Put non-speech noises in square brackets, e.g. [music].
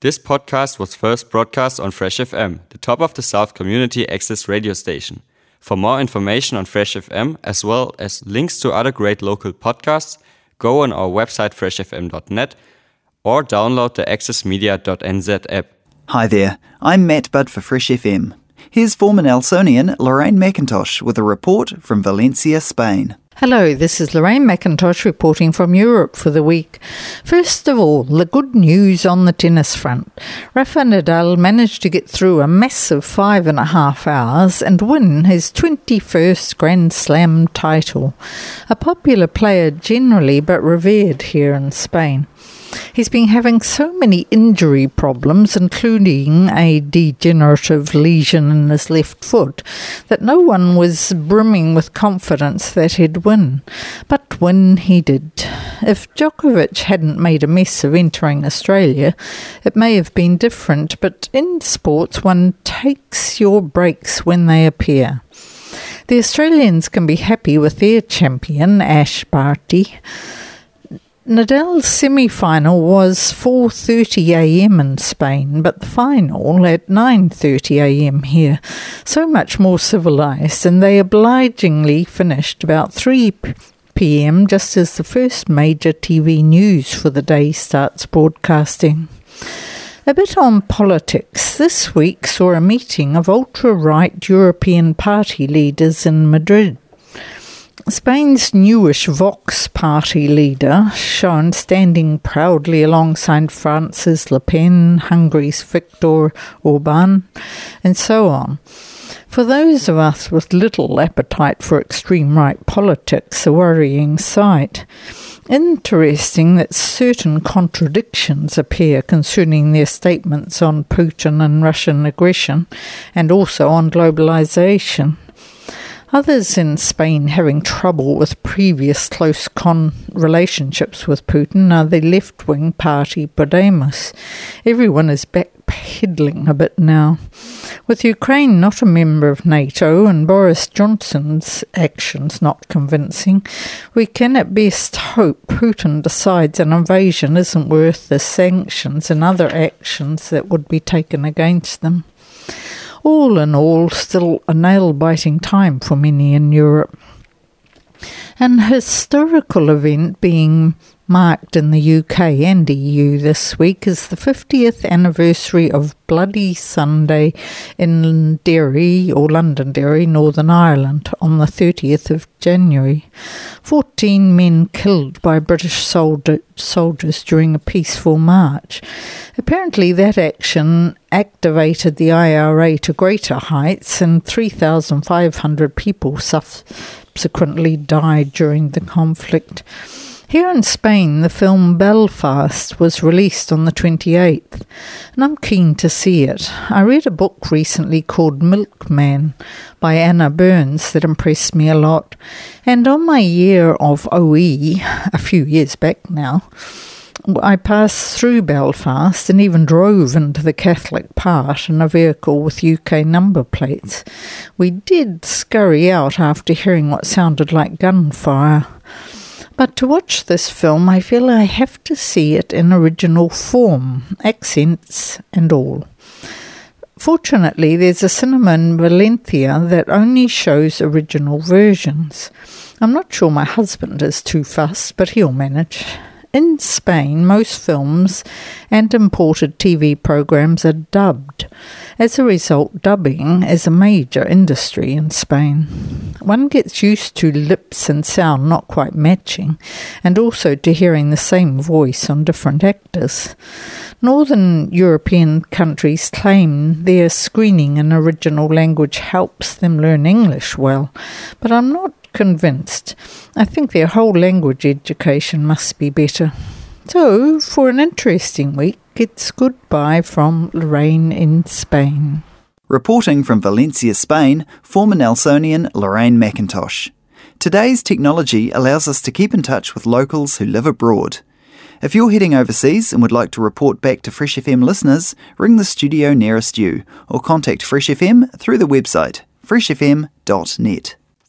This podcast was first broadcast on Fresh FM, the top of the South community access radio station. For more information on Fresh FM, as well as links to other great local podcasts, go on our website freshfm.net or download the accessmedia.nz app. Hi there, I'm Matt Budd for Fresh FM. Here's former Nelsonian Lorraine MacIntosh with a report from Valencia, Spain. Hello, this is Lorraine MacIntosh reporting from Europe for the week. First of all, the good news on the tennis front. Rafa Nadal managed to get through a massive five and a half hours and win his 21st Grand Slam title. A popular player generally, but revered here in Spain. He's been having so many injury problems, including a degenerative lesion in his left foot, that no one was brimming with confidence that he'd win. But win he did. If Djokovic hadn't made a mess of entering Australia, it may have been different, but in sports one takes your breaks when they appear. The Australians can be happy with their champion, Ash Barty. Nadal's semi-final was 4:30 a.m. in Spain, but the final at 9:30 a.m. here. So much more civilized, and they obligingly finished about 3 p.m. just as the first major TV news for the day starts broadcasting. A bit on politics. This week saw a meeting of ultra right European party leaders in Madrid. Spain's newish Vox party leader, shown standing proudly alongside France's Le Pen, Hungary's Viktor Orban, and so on. For those of us with little appetite for extreme right politics, a worrying sight. Interesting that certain contradictions appear concerning their statements on Putin and Russian aggression, and also on globalization. Others in Spain having trouble with previous close con relationships with Putin are the left wing party Podemos. Everyone is backpedaling a bit now. With Ukraine not a member of NATO and Boris Johnson's actions not convincing, we can at best hope Putin decides an invasion isn't worth the sanctions and other actions that would be taken against them all in all, still a nail biting time for many in Europe. An historical event being marked in the UK and EU this week is the 50th anniversary of Bloody Sunday in Derry or Londonderry, Northern Ireland, on the 30th of January. 14 men killed by British soldier, soldiers during a peaceful march. Apparently, that action activated the IRA to greater heights, and 3,500 people subsequently died during the conflict. Here in Spain, the film Belfast was released on the 28th, and I'm keen to see it. I read a book recently called Milkman by Anna Burns that impressed me a lot, and on my year of OE, [laughs] a few years back now, I passed through Belfast and even drove into the Catholic part in a vehicle with UK number plates. We did scurry out after hearing what sounded like gunfire. But to watch this film, I feel I have to see it in original form, accents and all. Fortunately, there's a cinema in Valencia that only shows original versions. I'm not sure my husband is too fussed, but he'll manage. In Spain, most films and imported TV programs are dubbed. As a result, dubbing is a major industry in Spain. One gets used to lips and sound not quite matching, and also to hearing the same voice on different actors. Northern European countries claim their screening in original language helps them learn English well, but I'm not convinced. I think their whole language education must be better. So, for an interesting week, it's goodbye from Lorraine in Spain. Reporting from Valencia, Spain, former Nelsonian Lorraine MacIntosh. Today's technology allows us to keep in touch with locals who live abroad. If you're heading overseas and would like to report back to Fresh FM listeners, ring the studio nearest you or contact Fresh FM through the website freshfm.net.